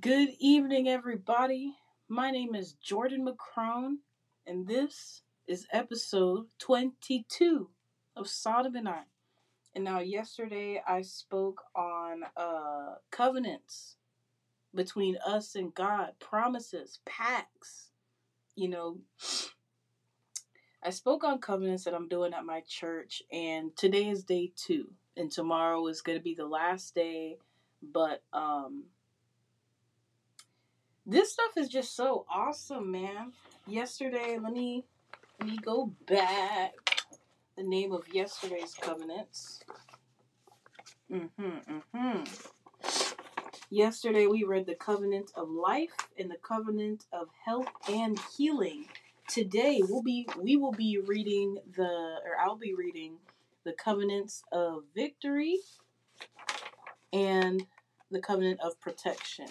Good evening, everybody. My name is Jordan McCrone, and this is episode 22 of Sodom and I. And now, yesterday I spoke on uh, covenants between us and God, promises, pacts. You know, I spoke on covenants that I'm doing at my church, and today is day two, and tomorrow is going to be the last day. But um, this stuff is just so awesome, man. Yesterday, let me let me go back. The name of yesterday's covenants. Mm-hmm. Mm-hmm. Yesterday we read the covenant of life and the covenant of health and healing. Today we'll be we will be reading the or I'll be reading the covenants of victory and the covenant of protection.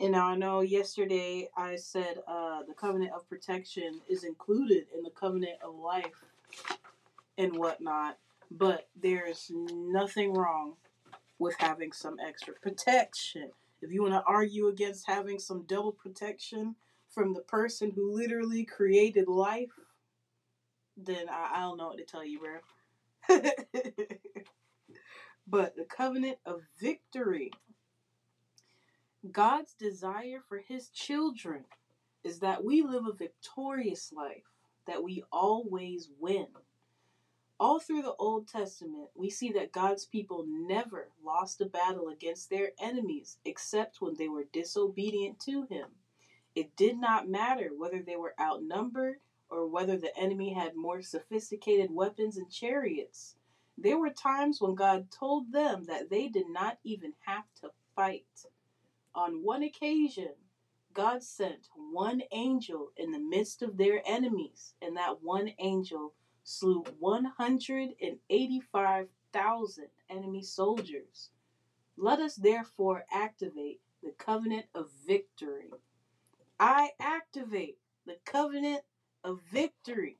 And now I know yesterday I said uh, the covenant of protection is included in the covenant of life and whatnot, but there's nothing wrong with having some extra protection. If you want to argue against having some double protection from the person who literally created life, then I, I don't know what to tell you, bro. but the covenant of victory God's desire for his children is that we live a victorious life, that we always win. All through the Old Testament, we see that God's people never lost a battle against their enemies except when they were disobedient to him. It did not matter whether they were outnumbered or whether the enemy had more sophisticated weapons and chariots. There were times when God told them that they did not even have to fight. On one occasion, God sent one angel in the midst of their enemies, and that one angel slew 185,000 enemy soldiers. Let us therefore activate the covenant of victory. I activate the covenant of victory.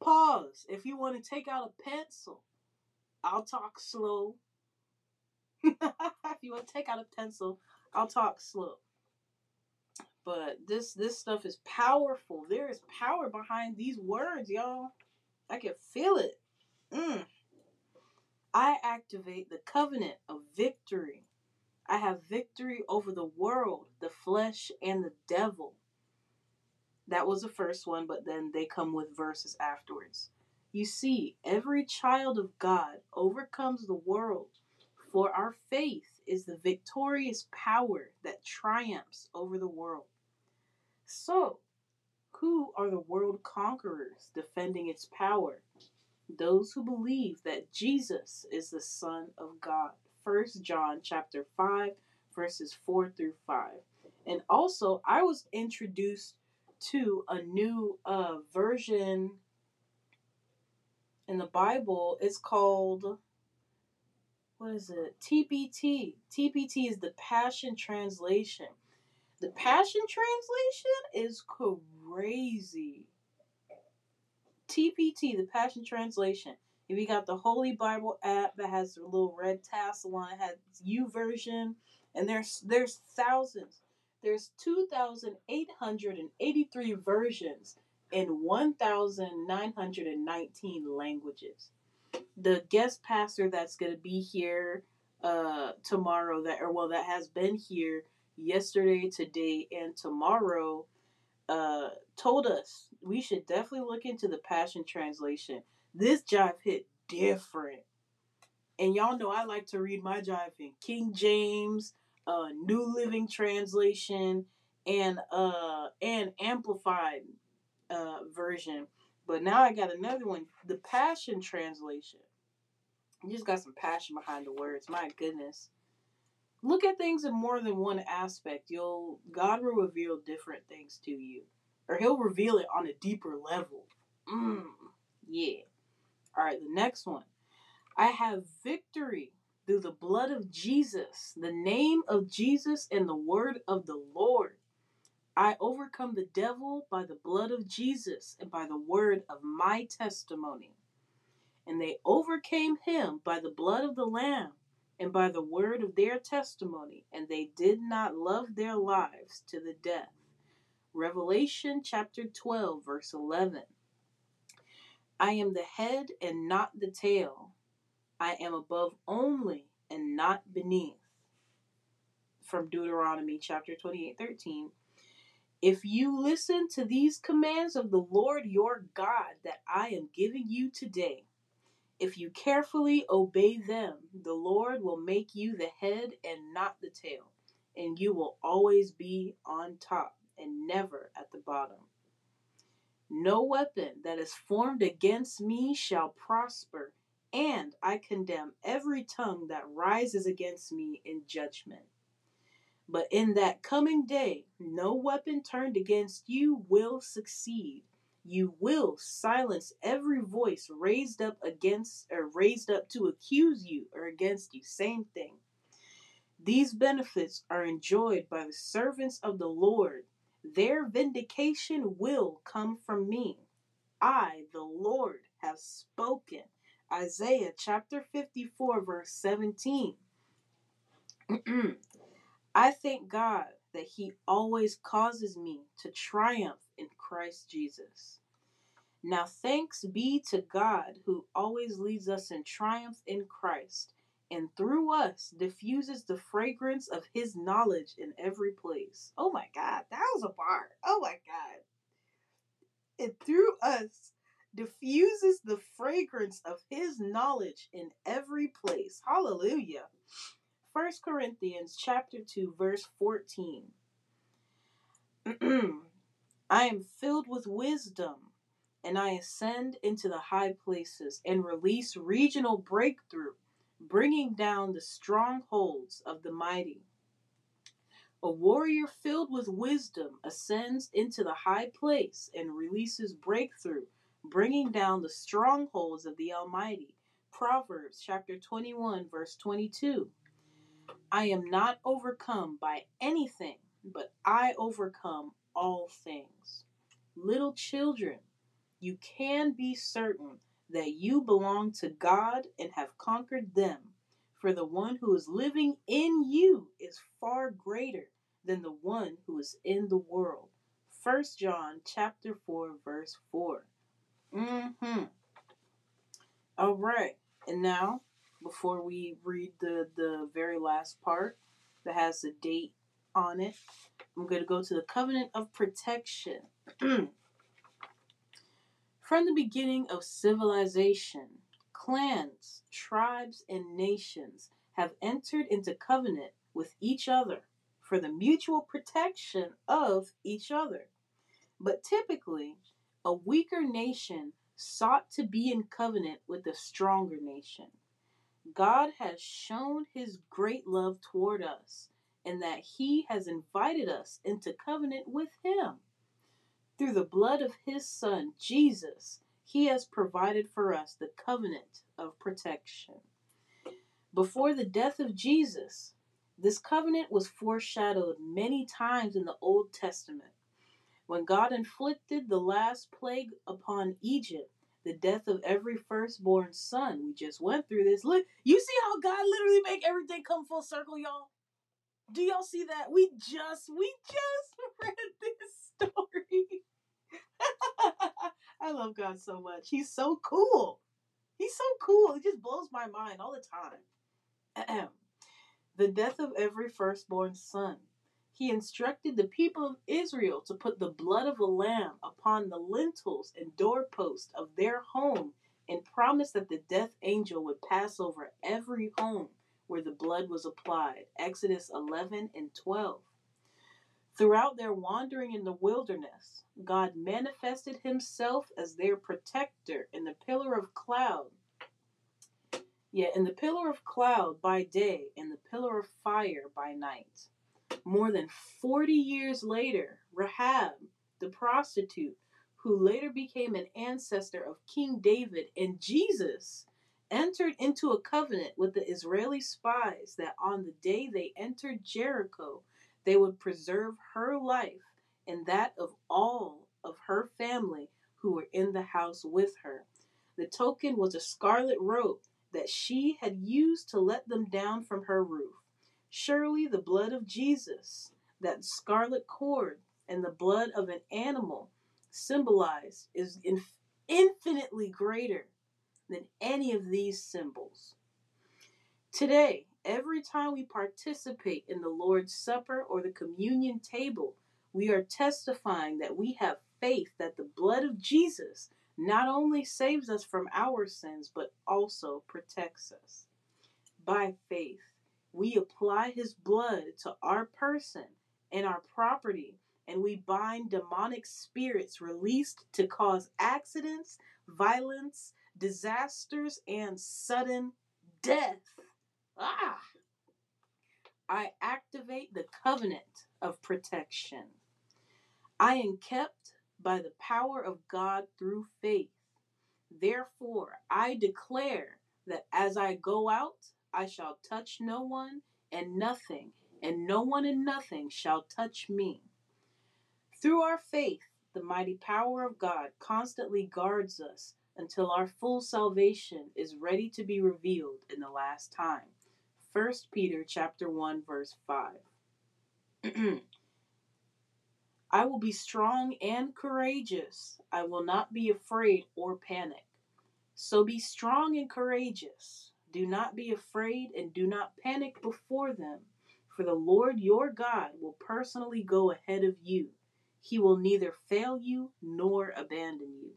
Pause. If you want to take out a pencil, I'll talk slow if you want to take out a pencil, I'll talk slow. But this this stuff is powerful. There is power behind these words, y'all. I can feel it. Mm. I activate the covenant of victory. I have victory over the world, the flesh, and the devil. That was the first one, but then they come with verses afterwards. You see, every child of God overcomes the world for our faith is the victorious power that triumphs over the world. So, who are the world conquerors defending its power? Those who believe that Jesus is the Son of God. 1 John chapter 5 verses 4 through 5. And also, I was introduced to a new uh, version in the Bible. It's called what is it? TPT. TPT is the Passion Translation. The Passion Translation is crazy. TPT, the Passion Translation. If you got the Holy Bible app that has a little red tassel on it, has U YouVersion, and there's there's thousands. There's 2,883 versions in 1,919 languages the guest pastor that's going to be here uh tomorrow that or well that has been here yesterday today and tomorrow uh told us we should definitely look into the passion translation. This jive hit different. And y'all know i like to read my jive in king james uh new living translation and uh and amplified uh version. But now i got another one the passion translation you just got some passion behind the words. My goodness. Look at things in more than one aspect. You'll God will reveal different things to you. Or he'll reveal it on a deeper level. Mm, yeah. Alright, the next one. I have victory through the blood of Jesus, the name of Jesus, and the word of the Lord. I overcome the devil by the blood of Jesus and by the word of my testimony and they overcame him by the blood of the Lamb and by the word of their testimony, and they did not love their lives to the death. Revelation chapter 12, verse 11. I am the head and not the tail. I am above only and not beneath. From Deuteronomy chapter 28, 13. If you listen to these commands of the Lord your God that I am giving you today, if you carefully obey them, the Lord will make you the head and not the tail, and you will always be on top and never at the bottom. No weapon that is formed against me shall prosper, and I condemn every tongue that rises against me in judgment. But in that coming day, no weapon turned against you will succeed. You will silence every voice raised up against or raised up to accuse you or against you. Same thing. These benefits are enjoyed by the servants of the Lord. Their vindication will come from me. I, the Lord, have spoken. Isaiah chapter 54, verse 17. I thank God that He always causes me to triumph in Christ Jesus. Now, thanks be to God who always leads us in triumph in Christ and through us diffuses the fragrance of His knowledge in every place. Oh my God, that was a bar. Oh my God. And through us diffuses the fragrance of His knowledge in every place. Hallelujah. 1 Corinthians chapter 2 verse 14. I am filled with wisdom and I ascend into the high places and release regional breakthrough, bringing down the strongholds of the mighty. A warrior filled with wisdom ascends into the high place and releases breakthrough, bringing down the strongholds of the Almighty. Proverbs chapter 21 verse 22. I am not overcome by anything, but I overcome all things. Little children, you can be certain that you belong to God and have conquered them. For the one who is living in you is far greater than the one who is in the world. 1 John chapter 4 verse 4. Mhm. All right. And now before we read the, the very last part that has the date on it, I'm going to go to the covenant of protection. From the beginning of civilization, clans, tribes, and nations have entered into covenant with each other for the mutual protection of each other. But typically, a weaker nation sought to be in covenant with a stronger nation. God has shown his great love toward us and that he has invited us into covenant with him. Through the blood of his son, Jesus, he has provided for us the covenant of protection. Before the death of Jesus, this covenant was foreshadowed many times in the Old Testament. When God inflicted the last plague upon Egypt, the death of every firstborn son. We just went through this. Look, you see how God literally make everything come full circle, y'all? Do y'all see that? We just we just read this story. I love God so much. He's so cool. He's so cool. It just blows my mind all the time. the death of every firstborn son he instructed the people of Israel to put the blood of a lamb upon the lintels and doorposts of their home and promised that the death angel would pass over every home where the blood was applied. Exodus 11 and 12. Throughout their wandering in the wilderness, God manifested himself as their protector in the pillar of cloud. Yeah, in the pillar of cloud by day and the pillar of fire by night. More than 40 years later, Rahab, the prostitute, who later became an ancestor of King David and Jesus, entered into a covenant with the Israeli spies that on the day they entered Jericho, they would preserve her life and that of all of her family who were in the house with her. The token was a scarlet robe that she had used to let them down from her roof. Surely the blood of Jesus, that scarlet cord, and the blood of an animal symbolized is inf- infinitely greater than any of these symbols. Today, every time we participate in the Lord's Supper or the communion table, we are testifying that we have faith that the blood of Jesus not only saves us from our sins, but also protects us. By faith, we apply his blood to our person and our property, and we bind demonic spirits released to cause accidents, violence, disasters, and sudden death. Ah! I activate the covenant of protection. I am kept by the power of God through faith. Therefore, I declare that as I go out, I shall touch no one and nothing, and no one and nothing shall touch me. Through our faith, the mighty power of God constantly guards us until our full salvation is ready to be revealed in the last time. 1 Peter chapter 1 verse 5. I will be strong and courageous. I will not be afraid or panic. So be strong and courageous. Do not be afraid and do not panic before them, for the Lord your God will personally go ahead of you. He will neither fail you nor abandon you.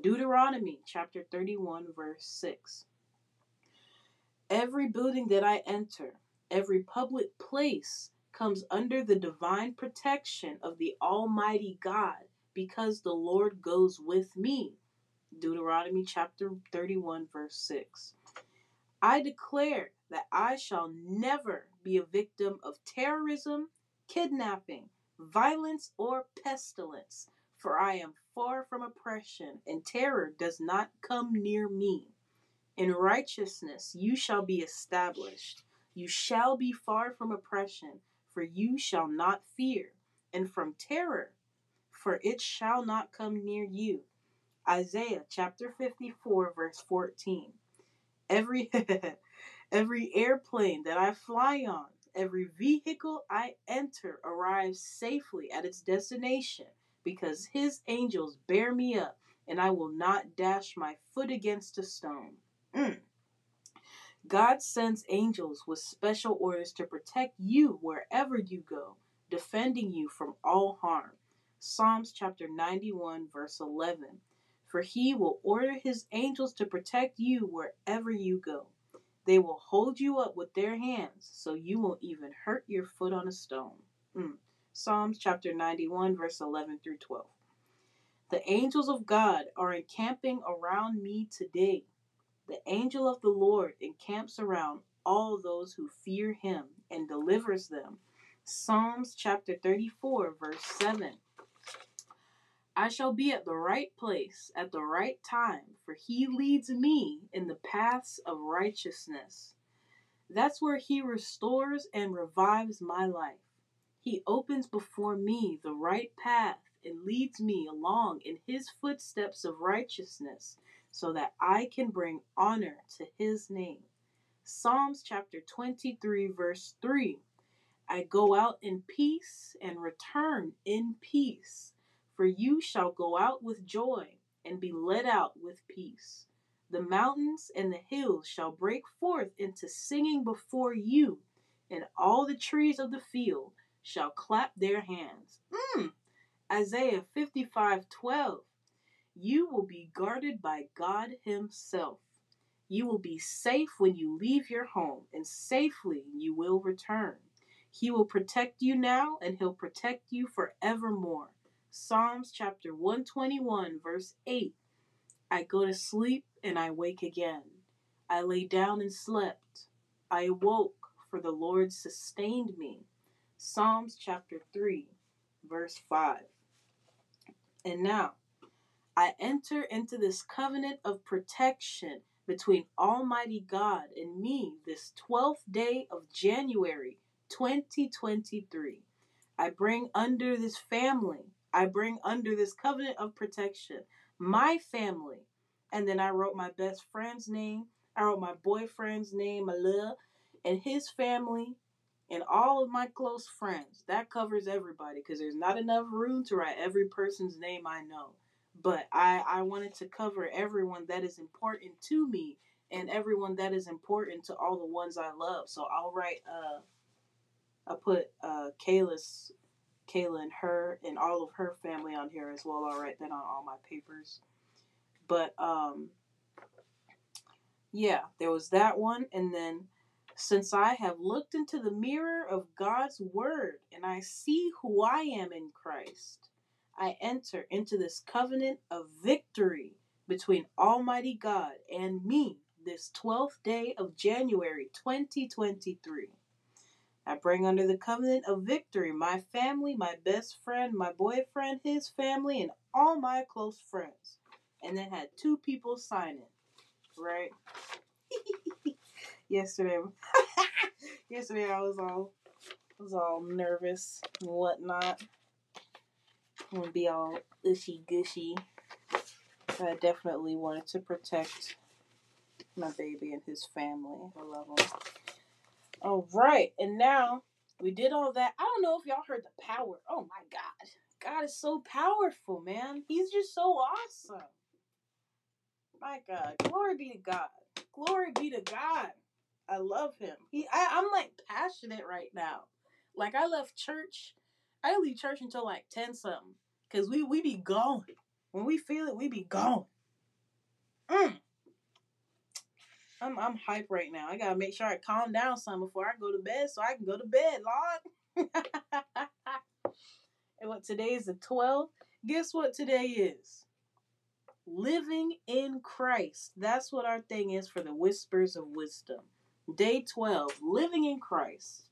Deuteronomy chapter 31, verse 6. Every building that I enter, every public place, comes under the divine protection of the Almighty God because the Lord goes with me. Deuteronomy chapter 31, verse 6. I declare that I shall never be a victim of terrorism, kidnapping, violence, or pestilence, for I am far from oppression, and terror does not come near me. In righteousness you shall be established. You shall be far from oppression, for you shall not fear, and from terror, for it shall not come near you. Isaiah chapter 54, verse 14. Every every airplane that I fly on, every vehicle I enter arrives safely at its destination because his angels bear me up, and I will not dash my foot against a stone. Mm. God sends angels with special orders to protect you wherever you go, defending you from all harm. Psalms chapter 91, verse 11. For he will order his angels to protect you wherever you go. They will hold you up with their hands so you won't even hurt your foot on a stone. Mm. Psalms chapter 91, verse 11 through 12. The angels of God are encamping around me today the angel of the Lord encamps around all those who fear him and delivers them. Psalms chapter 34, verse 7. I shall be at the right place at the right time, for he leads me in the paths of righteousness. That's where he restores and revives my life. He opens before me the right path and leads me along in his footsteps of righteousness so that I can bring honor to his name. Psalms chapter 23, verse 3 I go out in peace and return in peace, for you shall go out with joy and be led out with peace. The mountains and the hills shall break forth into singing before you, and all the trees of the field shall clap their hands. Mm. Isaiah 55 12. You will be guarded by God Himself. You will be safe when you leave your home, and safely you will return. He will protect you now, and He'll protect you forevermore. Psalms chapter 121, verse 8 I go to sleep and I wake again. I lay down and slept. I awoke, for the Lord sustained me. Psalms chapter 3, verse 5. And now, I enter into this covenant of protection between Almighty God and me this 12th day of January 2023. I bring under this family, I bring under this covenant of protection my family. And then I wrote my best friend's name, I wrote my boyfriend's name, Malil, and his family, and all of my close friends. That covers everybody because there's not enough room to write every person's name I know. But I, I wanted to cover everyone that is important to me and everyone that is important to all the ones I love. So I'll write uh I put uh Kayla's Kayla and her and all of her family on here as well. I'll write that on all my papers. But um yeah, there was that one and then since I have looked into the mirror of God's word and I see who I am in Christ, I enter into this covenant of victory between Almighty God and me this 12th day of January 2023. I bring under the covenant of victory my family, my best friend, my boyfriend, his family, and all my close friends. And then had two people sign it, right? yesterday, yesterday I was all, I was all nervous and whatnot. I'm gonna be all ushy gushy. I definitely wanted to protect my baby and his family. I love him. All right, and now we did all that. I don't know if y'all heard the power. Oh my God, God is so powerful, man. He's just so awesome. My God, glory be to God. Glory be to God. I love him. He, I, I'm like passionate right now. Like I left church. I didn't leave church until like ten something, cause we we be gone. When we feel it, we be gone. Mm. I'm I'm hype right now. I gotta make sure I calm down some before I go to bed, so I can go to bed, Lord. and what today is the 12th? Guess what today is? Living in Christ. That's what our thing is for the whispers of wisdom. Day 12, living in Christ.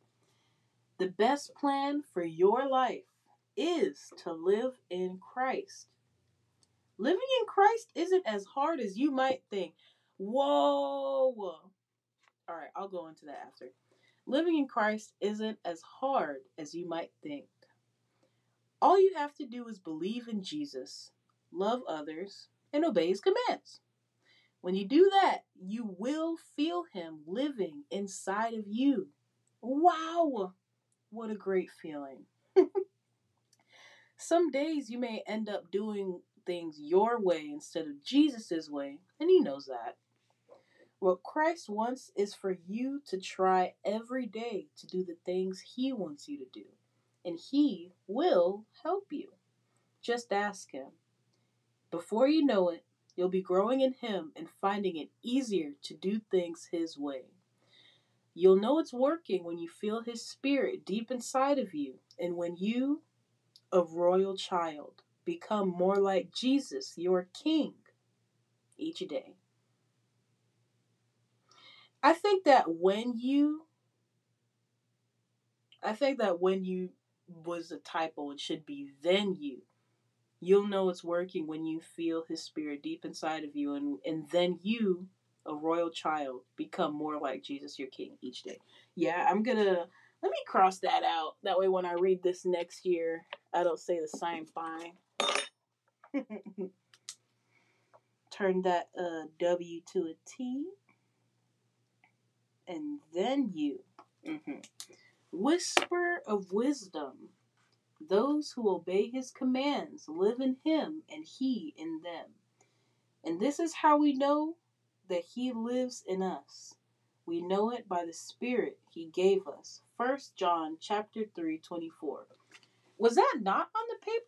The best plan for your life is to live in Christ. Living in Christ isn't as hard as you might think. Whoa. All right, I'll go into that after. Living in Christ isn't as hard as you might think. All you have to do is believe in Jesus, love others, and obey his commands. When you do that, you will feel him living inside of you. Wow! What a great feeling. Some days you may end up doing things your way instead of Jesus' way, and he knows that. What Christ wants is for you to try every day to do the things he wants you to do, and he will help you. Just ask him. Before you know it, you'll be growing in him and finding it easier to do things his way. You'll know it's working when you feel his spirit deep inside of you, and when you, a royal child, become more like Jesus, your King, each day. I think that when you, I think that when you was a typo, it should be then you. You'll know it's working when you feel His Spirit deep inside of you, and and then you, a royal child, become more like Jesus, your King, each day. Yeah, I'm gonna let me cross that out. That way, when I read this next year, I don't say the same thing. Turn that uh, W to a T. And then you. Mm-hmm. Whisper of wisdom. Those who obey his commands live in him and he in them. And this is how we know that he lives in us. We know it by the spirit he gave us. First John chapter 3 24. Was that not on the paper?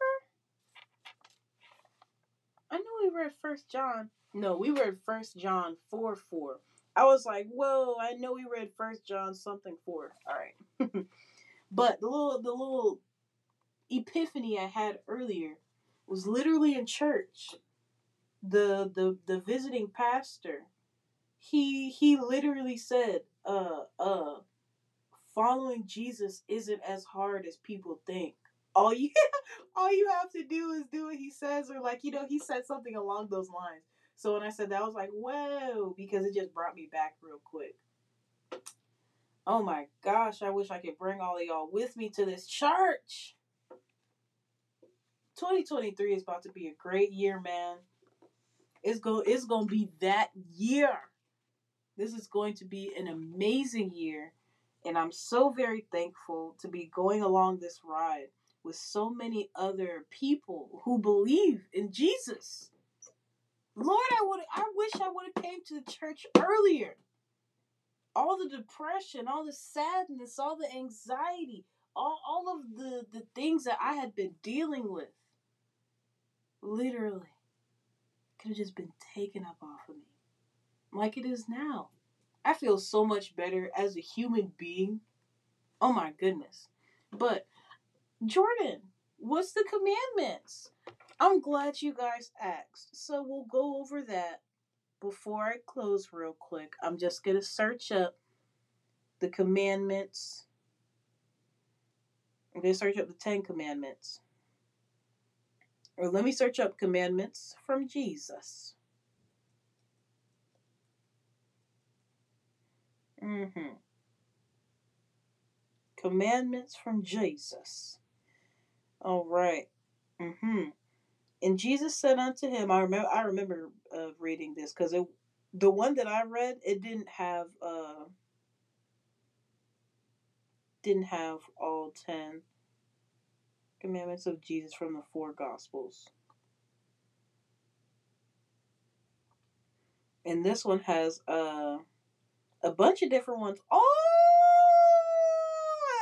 I know we read First John. No, we read First John 4 4. I was like, whoa, I know we read First John something 4. All right. but the little the little epiphany I had earlier was literally in church. The the the visiting pastor, he he literally said, uh uh following Jesus isn't as hard as people think. All you all you have to do is do what he says, or like, you know, he said something along those lines. So when I said that, I was like, whoa, because it just brought me back real quick. Oh my gosh, I wish I could bring all of y'all with me to this church. 2023 is about to be a great year, man. It's go it's gonna be that year. This is going to be an amazing year. And I'm so very thankful to be going along this ride with so many other people who believe in Jesus. Lord, I would I wish I would have came to the church earlier. All the depression, all the sadness, all the anxiety, all, all of the, the things that I had been dealing with. Literally could have just been taken up off of me. Like it is now. I feel so much better as a human being. Oh my goodness. But Jordan, what's the commandments? I'm glad you guys asked. So we'll go over that before I close real quick. I'm just going to search up the commandments. I'm going to search up the 10 commandments. Or let me search up commandments from Jesus. Mm-hmm. Commandments from Jesus. All right. Mm-hmm. And Jesus said unto him, I remember I remember uh, reading this because it the one that I read, it didn't have uh didn't have all ten commandments of Jesus from the four gospels. And this one has uh a bunch of different ones. Oh,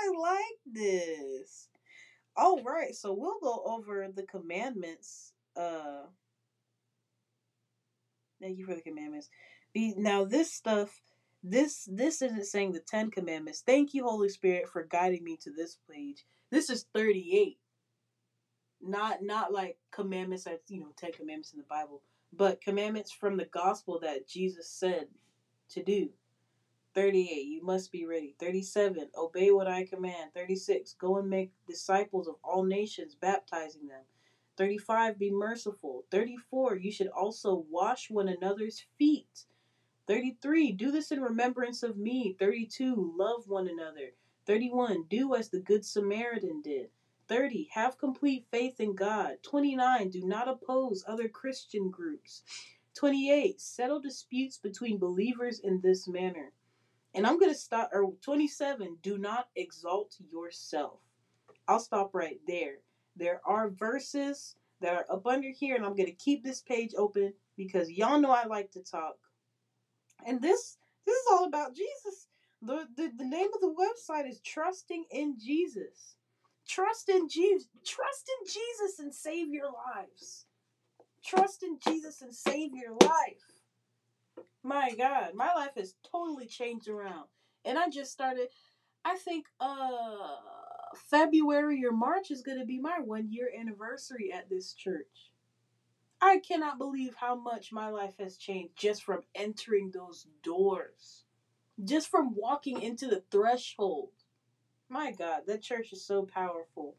I like this. All right, so we'll go over the commandments. Uh, thank you for the commandments. Be now this stuff. This this isn't saying the Ten Commandments. Thank you, Holy Spirit, for guiding me to this page. This is thirty eight. Not not like commandments that you know Ten Commandments in the Bible, but commandments from the gospel that Jesus said to do. 38 you must be ready. 37 obey what i command. 36 go and make disciples of all nations baptizing them. 35 be merciful. 34 you should also wash one another's feet. 33 do this in remembrance of me. 32 love one another. 31 do as the good samaritan did. 30 have complete faith in god. 29 do not oppose other christian groups. 28 settle disputes between believers in this manner and I'm going to stop, or 27, do not exalt yourself. I'll stop right there. There are verses that are up under here, and I'm going to keep this page open because y'all know I like to talk. And this this is all about Jesus. The, the, the name of the website is Trusting in Jesus. Trust in Jesus. Trust in Jesus and save your lives. Trust in Jesus and save your life. My God, my life has totally changed around. And I just started I think uh February or March is going to be my 1 year anniversary at this church. I cannot believe how much my life has changed just from entering those doors. Just from walking into the threshold. My God, that church is so powerful.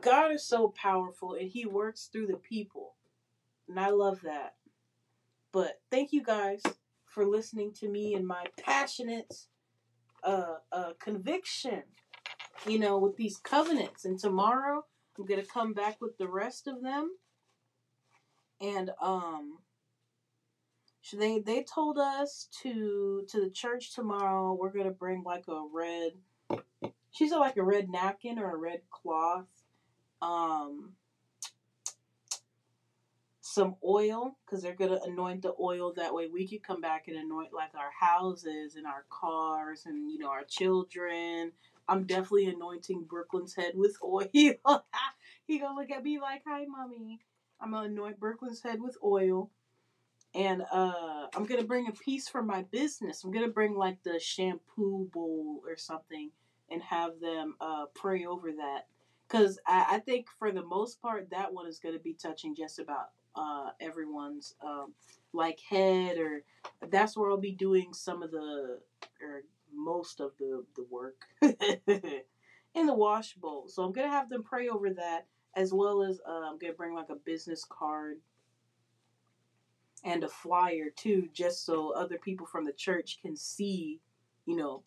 God is so powerful and he works through the people. And I love that. But thank you guys for listening to me and my passionate uh, uh, conviction, you know, with these covenants. And tomorrow I'm going to come back with the rest of them. And um, they they told us to to the church tomorrow. We're gonna bring like a red. She said like a red napkin or a red cloth. Um, some oil because they're going to anoint the oil that way. We can come back and anoint like our houses and our cars and you know our children. I'm definitely anointing brooklyn's head with oil. He gonna look at me like hi mommy. I'm gonna anoint brooklyn's head with oil. And uh i'm gonna bring a piece for my business. I'm gonna bring like the shampoo bowl or something and have them uh pray over that. Because I, I think for the most part that one is going to be touching just about uh, everyone's um, like head or that's where I'll be doing some of the or most of the the work in the wash bowl. So I'm gonna have them pray over that as well as uh, I'm gonna bring like a business card and a flyer too, just so other people from the church can see, you know,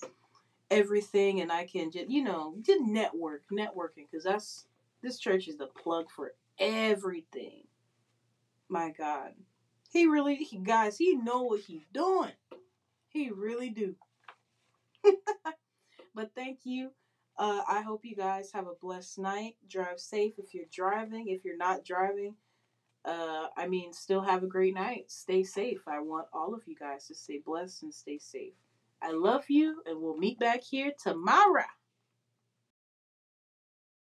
everything, and I can just you know just network, networking, because that's this church is the plug for everything. My God. He really, he, guys, he know what he's doing. He really do. but thank you. Uh, I hope you guys have a blessed night. Drive safe if you're driving. If you're not driving, uh, I mean, still have a great night. Stay safe. I want all of you guys to stay blessed and stay safe. I love you, and we'll meet back here tomorrow.